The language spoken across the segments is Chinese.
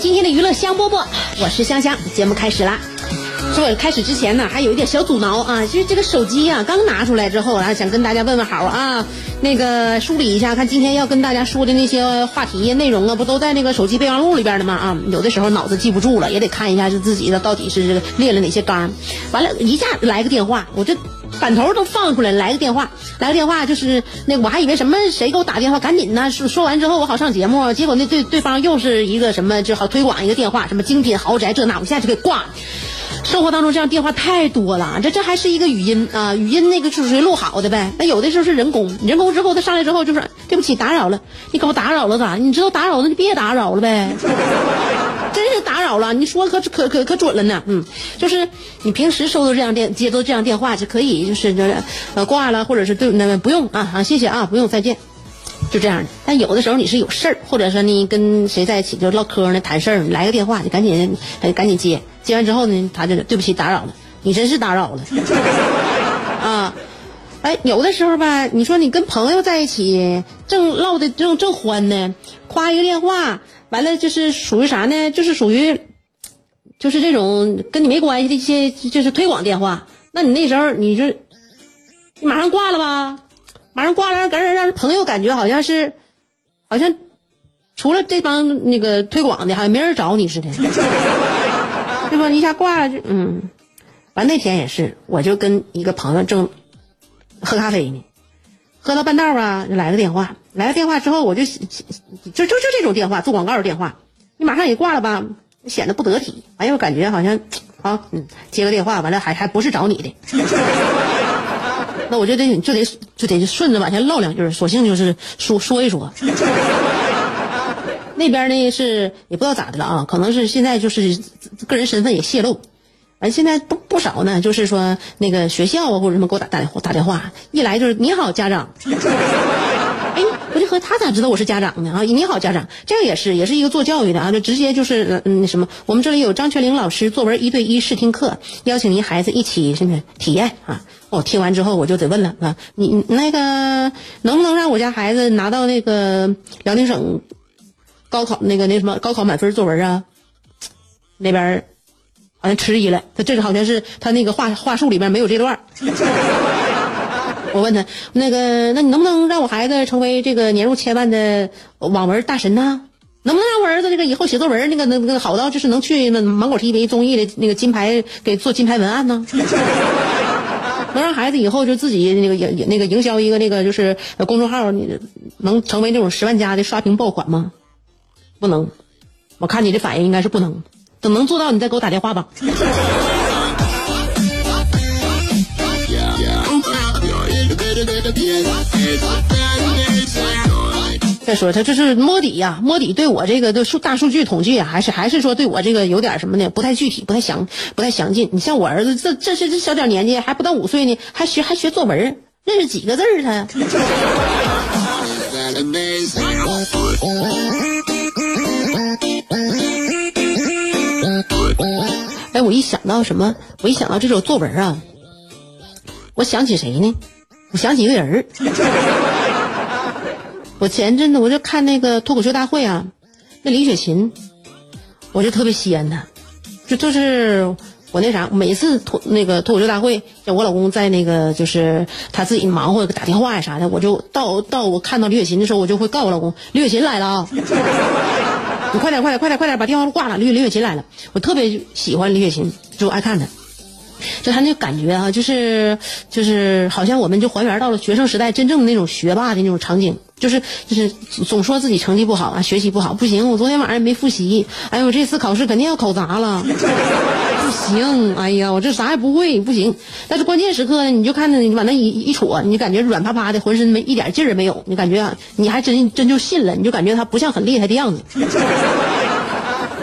今天的娱乐香饽饽，我是香香。节目开始啦。说开始之前呢，还有一点小阻挠啊，就是这个手机啊，刚拿出来之后啊，想跟大家问问好啊，那个梳理一下，看今天要跟大家说的那些话题内容啊，不都在那个手机备忘录里边的吗？啊，有的时候脑子记不住了，也得看一下是自己的到底是列了哪些纲。完了，一下来个电话，我这版头都放出来，来个电话，来个电话，就是那我还以为什么谁给我打电话，赶紧呢说说完之后我好上节目，结果那对对方又是一个什么就好推广一个电话，什么精品豪宅这那，我一下就给挂了。生活当中这样电话太多了，这这还是一个语音啊，语音那个是谁录好的呗。那有的时候是人工，人工之后他上来之后就说对不起打扰了，你给我打扰了咋？你知道打扰了你别打扰了呗。打扰了，你说可可可可准了呢，嗯，就是你平时收到这样电接到这样电话就可以，就是呃挂了，或者是对那不用啊啊谢谢啊不用再见，就这样的。但有的时候你是有事儿，或者说你跟谁在一起就唠嗑呢谈事儿，你来个电话你赶紧赶紧接，接完之后呢他就对不起打扰了，你真是打扰了。啊。哎，有的时候吧，你说你跟朋友在一起，正唠的正正欢呢，夸一个电话，完了就是属于啥呢？就是属于，就是这种跟你没关系的一些，就是推广电话。那你那时候你就，你马上挂了吧，马上挂了，让让让朋友感觉好像是，好像除了这帮那个推广的，好像没人找你似的，对吧？一下挂了就嗯，完那天也是，我就跟一个朋友正。喝咖啡呢，喝到半道啊，就来个电话，来了电话之后，我就就就就这种电话做广告的电话，你马上也挂了吧，显得不得体。哎呦，感觉好像啊，嗯，接个电话完了还还不是找你的，那我就得就得就得顺着往下唠两句，索性就是说说一说。那边呢是也不知道咋的了啊，可能是现在就是个人身份也泄露。反正，现在不不少呢，就是说那个学校啊或者什么给我打打电话，一来就是你好家长，他咋知道我是家长呢啊？你好家长，这个也是也是一个做教育的啊，就直接就是嗯那什么，我们这里有张泉灵老师作文一对一试听课，邀请您孩子一起什么体验啊？我听完之后我就得问了啊，你那个能不能让我家孩子拿到那个辽宁省高考那个那什么高考满分作文啊？那边。好像迟疑了，他这个好像是他那个话话术里面没有这段我问他那个，那你能不能让我孩子成为这个年入千万的网文大神呢？能不能让我儿子这个以后写作文那个那个好到就是能去那芒果 TV 综艺的那个金牌给做金牌文案呢？能让孩子以后就自己那个营那个营销一个那个就是公众号，能成为那种十万加的刷屏爆款吗？不能，我看你的反应应该是不能。等能做到，你再给我打电话吧。再说他这是摸底呀，摸底对我这个的数大数据统计，还是还是说对我这个有点什么呢？不太具体，不太详，不太详尽。你像我儿子，这这是这小点年纪，还不到五岁呢，还学还学作文，认识几个字儿他？哎，我一想到什么，我一想到这首作文啊，我想起谁呢？我想起一个人儿。我前阵子我就看那个脱口秀大会啊，那李雪琴，我就特别稀罕她，就就是我那啥，每次脱那个脱口秀大会，像我老公在那个就是他自己忙活打电话呀啥的，我就到到我看到李雪琴的时候，我就会告诉我老公，李雪琴来了啊，你快点快点快点快点把电话挂了，李李雪琴来了，我特别喜欢李雪琴，就爱看她。就他那感觉啊，就是就是好像我们就还原到了学生时代真正的那种学霸的那种场景，就是就是总说自己成绩不好啊，学习不好，不行，我昨天晚上没复习，哎呦，这次考试肯定要考砸了，不行，哎呀，我这啥也不会，不行。但是关键时刻呢，你就看着你往那一一戳，你感觉软趴趴的，浑身没一点劲儿也没有，你感觉，你还真真就信了，你就感觉他不像很厉害的样子。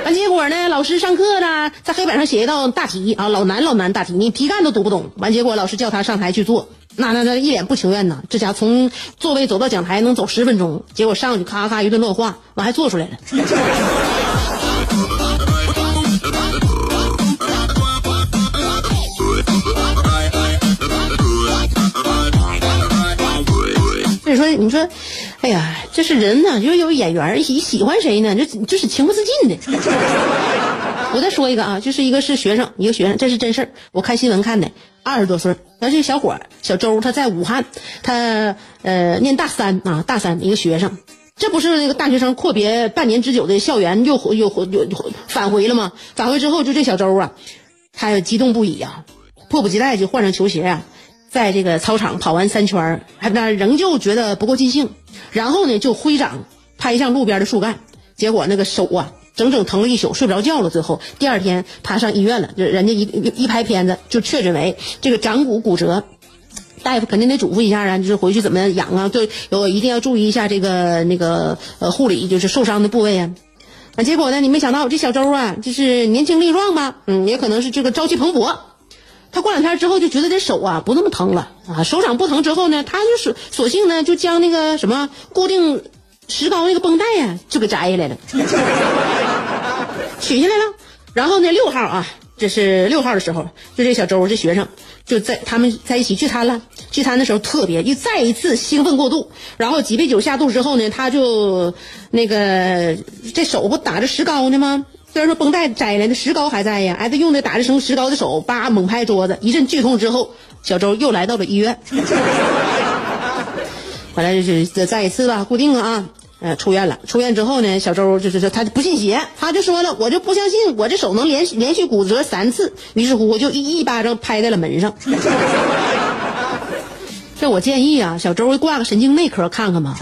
完结果呢？老师上课呢，在黑板上写一道大题啊，老难老难大题，你题干都读不懂。完结果老师叫他上台去做，那那那一脸不情愿呐。这家从座位走到讲台能走十分钟，结果上去咔咔一顿乱画，完还做出来了。所以说，你说，哎呀，这是人呢，就是有演员喜喜欢谁呢？这就是情不自禁的。我再说一个啊，就是一个是学生，一个学生，这是真事儿。我看新闻看的，二十多岁，那这小伙小周，他在武汉，他呃念大三啊，大三一个学生，这不是那个大学生阔别半年之久的校园又又又又返回了吗？返回之后，就这小周啊，他激动不已啊，迫不及待就换上球鞋啊。在这个操场跑完三圈还那仍旧觉得不够尽兴，然后呢就挥掌拍向路边的树干，结果那个手啊整整疼了一宿，睡不着觉了。最后第二天他上医院了，就人家一一拍片子就确诊为这个掌骨骨折，大夫肯定得嘱咐一下啊，就是回去怎么养啊，就，有一定要注意一下这个那个呃护理，就是受伤的部位啊。啊，结果呢你没想到这小周啊，就是年轻力壮吧，嗯，也可能是这个朝气蓬勃。他过两天之后就觉得这手啊不那么疼了啊，手掌不疼之后呢，他就是索性呢就将那个什么固定石膏那个绷带呀就给摘下来了，取下来了。然后呢，六号啊，这是六号的时候，就这小周这学生就在他们在一起聚餐了。聚餐的时候特别又再一次兴奋过度，然后几杯酒下肚之后呢，他就那个这手不打着石膏呢吗？虽然说绷带摘了，那石膏还在呀。哎，他用那打着石膏的手，叭猛拍桌子，一阵剧痛之后，小周又来到了医院。完了就是再再一次吧，固定了啊，呃，出院了。出院之后呢，小周就是说他不信邪，他就说了，我就不相信我这手能连续连续骨折三次。于是乎，我就一一巴掌拍在了门上。这我建议啊，小周挂个神经内科看看吧。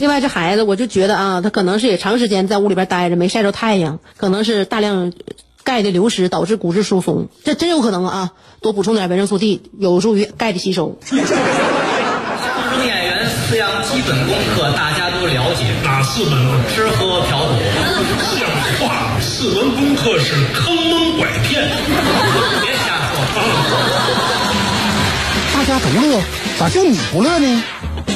另外，这孩子我就觉得啊，他可能是也长时间在屋里边待着，没晒着太阳，可能是大量钙的流失导致骨质疏松，这真有可能啊！多补充点维生素 D，有助于钙的吸收。相声演员四样基本功课大家都了解，哪四门功课？吃喝嫖赌。像话，四门功课是坑蒙拐骗。别瞎说。大家都乐，咋就你不乐呢？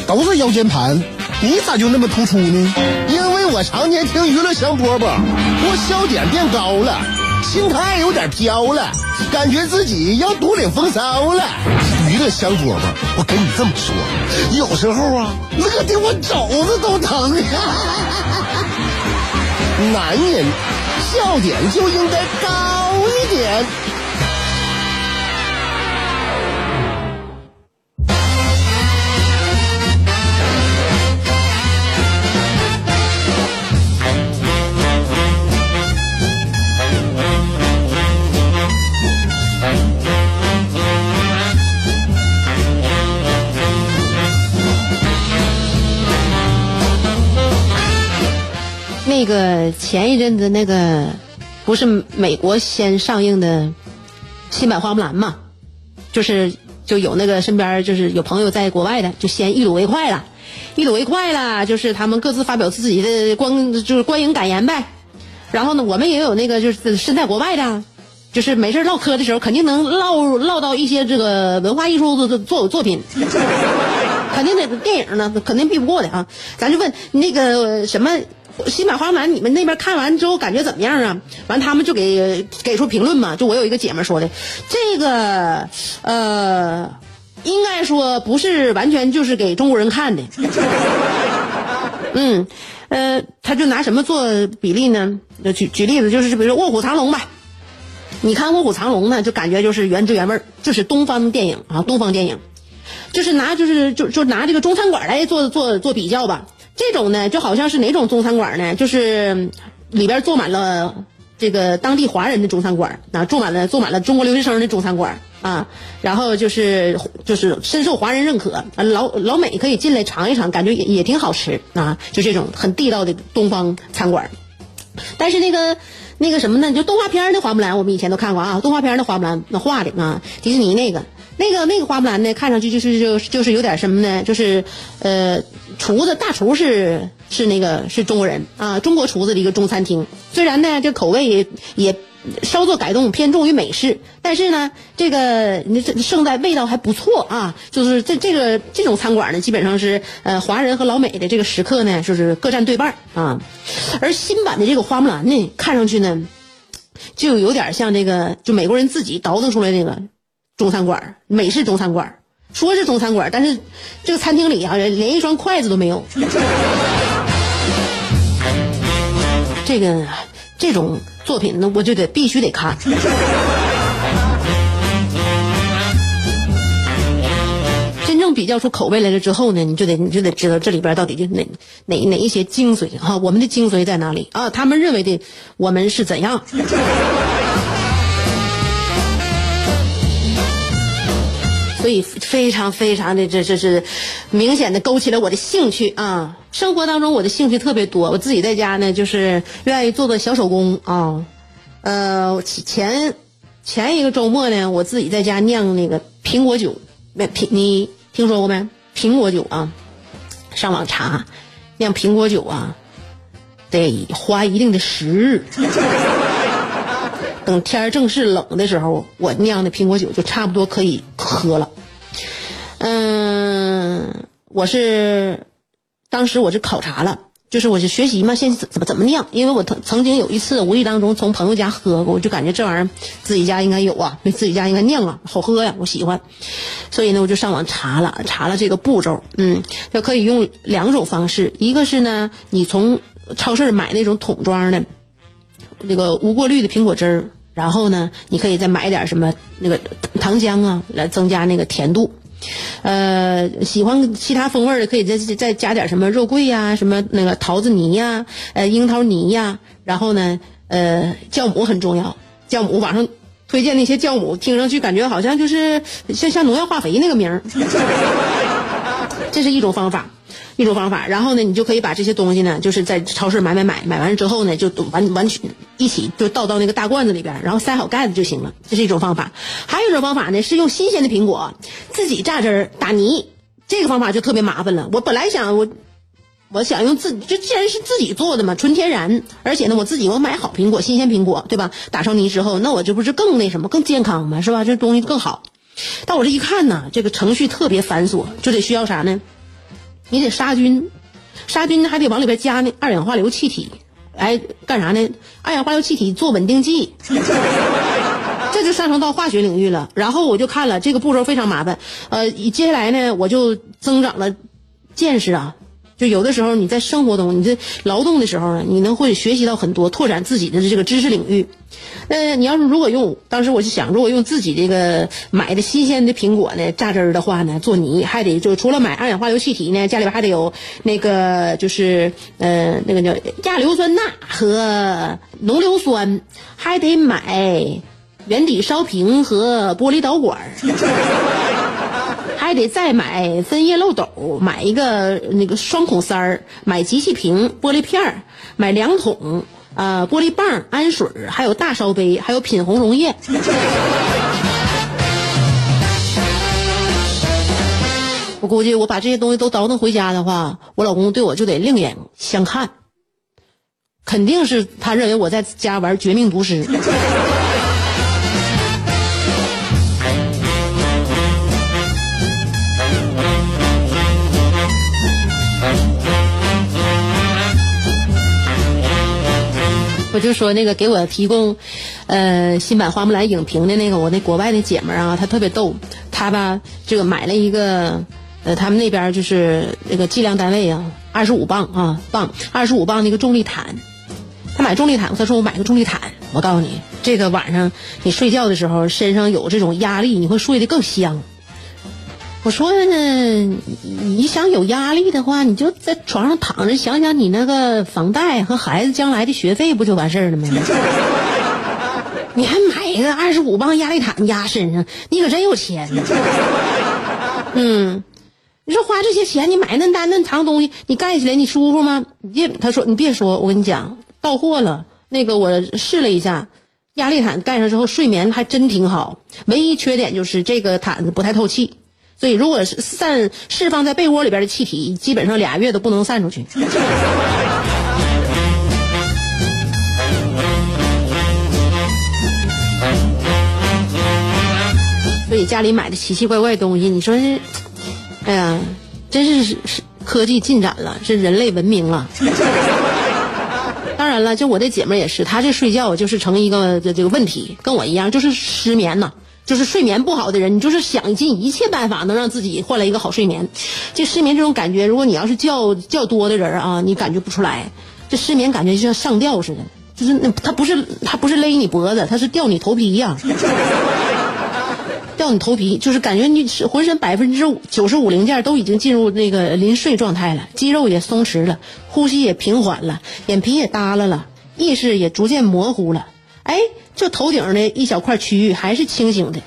都是腰间盘，你咋就那么突出呢？因为我常年听娱乐香饽饽，我笑点变高了，心态有点飘了，感觉自己要独领风骚了。娱乐香饽饽，我跟你这么说，有时候啊，乐的我肘子都疼。男人笑点就应该高一点。那个前一阵子那个，不是美国先上映的《新版花木兰》嘛？就是就有那个身边就是有朋友在国外的，就先一睹为快了，一睹为快了，就是他们各自发表自己的观就是观影感言呗。然后呢，我们也有那个就是身在国外的，就是没事唠嗑的时候，肯定能唠唠到一些这个文化艺术的作作品。肯定得电影呢，肯定避不过的啊！咱就问那个什么新版花木兰，你们那边看完之后感觉怎么样啊？完他们就给给出评论嘛。就我有一个姐们说的，这个呃，应该说不是完全就是给中国人看的。嗯，呃，他就拿什么做比例呢？举举例子，就是比如说《卧虎藏龙》吧。你看《卧虎藏龙》呢，就感觉就是原汁原味儿，就是东方电影啊，东方电影，就是拿就是就就拿这个中餐馆来做做做比较吧。这种呢，就好像是哪种中餐馆呢？就是里边坐满了这个当地华人的中餐馆啊，坐满了坐满了中国留学生的中餐馆啊，然后就是就是深受华人认可，老老美可以进来尝一尝，感觉也也挺好吃啊，就这种很地道的东方餐馆。但是那个那个什么呢？就动画片的花木兰，我们以前都看过啊。动画片的花木兰那画的啊，迪士尼那个那个那个花木兰呢，看上去就是就就是有点什么呢？就是呃，厨子大厨是是那个是中国人啊，中国厨子的一个中餐厅。虽然呢，这口味也也稍作改动，偏重于美式，但是呢，这个你这胜在味道还不错啊。就是这这个这种餐馆呢，基本上是呃华人和老美的这个食客呢，就是各占对半啊。而新版的这个花木兰呢，看上去呢，就有点像这个就美国人自己倒腾出来那个中餐馆，美式中餐馆。说是中餐馆，但是这个餐厅里啊，连一双筷子都没有。这个这种作品呢，我就得必须得看。真正比较出口味来了之后呢，你就得你就得知道这里边到底就哪哪哪一些精髓哈、我们的精髓在哪里啊？他们认为的我们是怎样？所以非常非常的这这是明显的勾起了我的兴趣啊！生活当中我的兴趣特别多，我自己在家呢就是愿意做做小手工啊。呃，前前一个周末呢，我自己在家酿那个苹果酒，没苹你听说过没？苹果酒啊，上网查酿苹果酒啊，得花一定的时日。等天儿正是冷的时候，我酿的苹果酒就差不多可以喝了。嗯，我是当时我是考察了，就是我是学习嘛，现在怎么怎么酿，因为我曾曾经有一次无意当中从朋友家喝过，我就感觉这玩意儿自己家应该有啊，自己家应该酿啊，好喝呀，我喜欢。所以呢，我就上网查了，查了这个步骤，嗯，就可以用两种方式，一个是呢，你从超市买那种桶装的。那个无过滤的苹果汁儿，然后呢，你可以再买点什么那个糖浆啊，来增加那个甜度。呃，喜欢其他风味的，可以再再加点什么肉桂呀、什么那个桃子泥呀、呃樱桃泥呀。然后呢，呃，酵母很重要，酵母网上推荐那些酵母，听上去感觉好像就是像像农药化肥那个名儿。这是一种方法。一种方法，然后呢，你就可以把这些东西呢，就是在超市买买买，买完之后呢，就完完全一起就倒到那个大罐子里边，然后塞好盖子就行了。这是一种方法。还有一种方法呢，是用新鲜的苹果自己榨汁儿打泥，这个方法就特别麻烦了。我本来想我我想用自就既然是自己做的嘛，纯天然，而且呢，我自己我买好苹果，新鲜苹果，对吧？打成泥之后，那我这不是更那什么更健康吗？是吧？这东西更好。但我这一看呢，这个程序特别繁琐，就得需要啥呢？你得杀菌，杀菌还得往里边加那二氧化硫气体，哎，干啥呢？二氧化硫气体做稳定剂，这就上升到化学领域了。然后我就看了这个步骤非常麻烦，呃，接下来呢，我就增长了见识啊。就有的时候你在生活中，你在劳动的时候呢，你能会学习到很多，拓展自己的这个知识领域。那你要是如果用，当时我就想，如果用自己这个买的新鲜的苹果呢榨汁儿的话呢，做泥还得就除了买二氧化硫气体呢，家里边还得有那个就是呃那个叫亚硫酸钠和浓硫酸，还得买圆底烧瓶和玻璃导管还得再买分叶漏斗，买一个那个双孔塞儿，买集气瓶、玻璃片儿，买两桶啊、呃、玻璃棒、氨水，还有大烧杯，还有品红溶液。我估计我把这些东西都倒腾回家的话，我老公对我就得另眼相看，肯定是他认为我在家玩绝命毒师。我就说那个给我提供，呃，新版花木兰影评的那个我那国外的姐们儿啊，她特别逗，她吧这个买了一个，呃，他们那边就是那个计量单位啊，二十五磅啊磅，二十五磅那个重力毯。她买重力毯，她说我买个重力毯。我告诉你，这个晚上你睡觉的时候身上有这种压力，你会睡得更香。我说呢，你想有压力的话，你就在床上躺着，想想你那个房贷和孩子将来的学费，不就完事儿了吗？你还买一个二十五磅压力毯压身上，你可真有钱。嗯，你说花这些钱，你买那大那长东西，你盖起来你舒服吗？你别，他说你别说，我跟你讲，到货了。那个我试了一下，压力毯盖上之后睡眠还真挺好，唯一缺点就是这个毯子不太透气，所以如果是散释放在被窝里边的气体，基本上俩月都不能散出去。所以家里买的奇奇怪怪的东西，你说是，哎呀，真是是科技进展了，是人类文明了。当然了，就我这姐妹也是，她这睡觉就是成一个这这个问题，跟我一样，就是失眠呐，就是睡眠不好的人，你就是想尽一切办法能让自己换来一个好睡眠。这失眠这种感觉，如果你要是觉觉多的人啊，你感觉不出来。这失眠感觉就像上吊似的，就是那他不是他不是勒你脖子，他是吊你头皮呀。掉你头皮，就是感觉你浑身百分之九十五零件都已经进入那个临睡状态了，肌肉也松弛了，呼吸也平缓了，眼皮也耷拉了，意识也逐渐模糊了。哎，就头顶的一小块区域还是清醒的、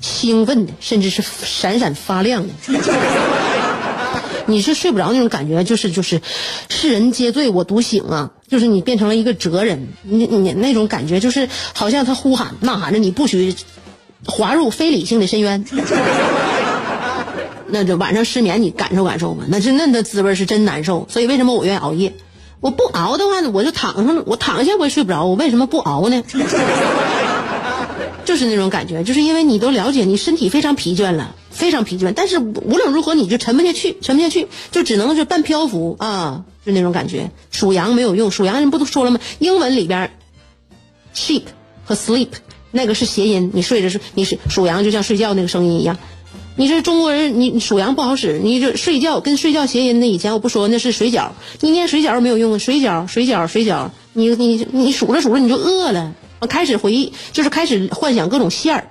兴奋的，甚至是闪闪发亮的。你是睡不着那种感觉，就是就是世人皆醉我独醒啊！就是你变成了一个哲人，你你那种感觉就是好像他呼喊呐喊着你不许。滑入非理性的深渊，那就晚上失眠，你感受感受吧。那是那那滋味是真难受。所以为什么我愿意熬夜？我不熬的话呢，我就躺上，我躺下我也睡不着。我为什么不熬呢？就是那种感觉，就是因为你都了解，你身体非常疲倦了，非常疲倦。但是无论如何，你就沉不下去，沉不下去，就只能是半漂浮啊，就那种感觉。属羊没有用，属羊人不都说了吗？英文里边，sheep 和 sleep。那个是谐音，你睡着是你是属羊，就像睡觉那个声音一样。你这中国人，你属羊不好使，你这睡觉跟睡觉谐音。的以前我不说那是水饺，你念水饺没有用，水饺水饺水饺，你你你数着数着你就饿了，我开始回忆，就是开始幻想各种馅儿。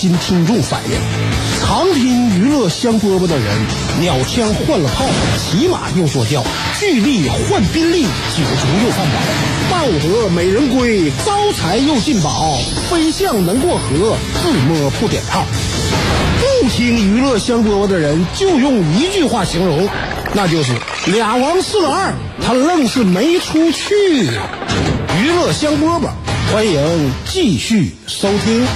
新听众反映，常听娱乐香饽饽的人，鸟枪换了炮，骑马又坐轿，巨力换宾利，酒足又饭饱，抱得美人归，招财又进宝，飞象能过河，自摸不点炮。不听娱乐香饽饽的人，就用一句话形容，那就是俩王四个二，他愣是没出去。娱乐香饽饽，欢迎继续收听。